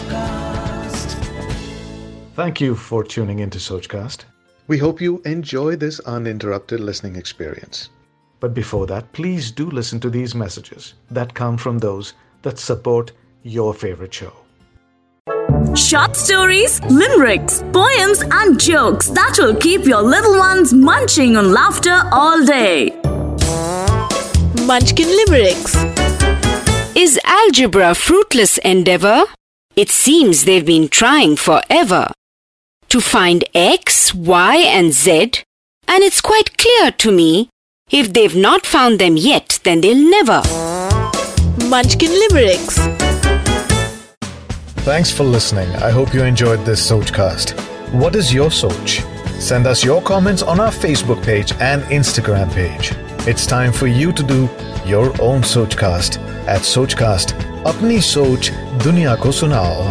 Sochcast. Thank you for tuning into Sochcast. We hope you enjoy this uninterrupted listening experience. But before that, please do listen to these messages that come from those that support your favorite show. Short stories, limericks, poems, and jokes that will keep your little ones munching on laughter all day. Munchkin Limericks. Is algebra fruitless endeavor? It seems they've been trying forever to find x, y, and z, and it's quite clear to me if they've not found them yet, then they'll never. Munchkin Limericks. Thanks for listening. I hope you enjoyed this Sochcast. What is your Soch? Send us your comments on our Facebook page and Instagram page. It's time for you to do your own Sochcast at Sochcast. अपनी सोच दुनिया को सुनाओ.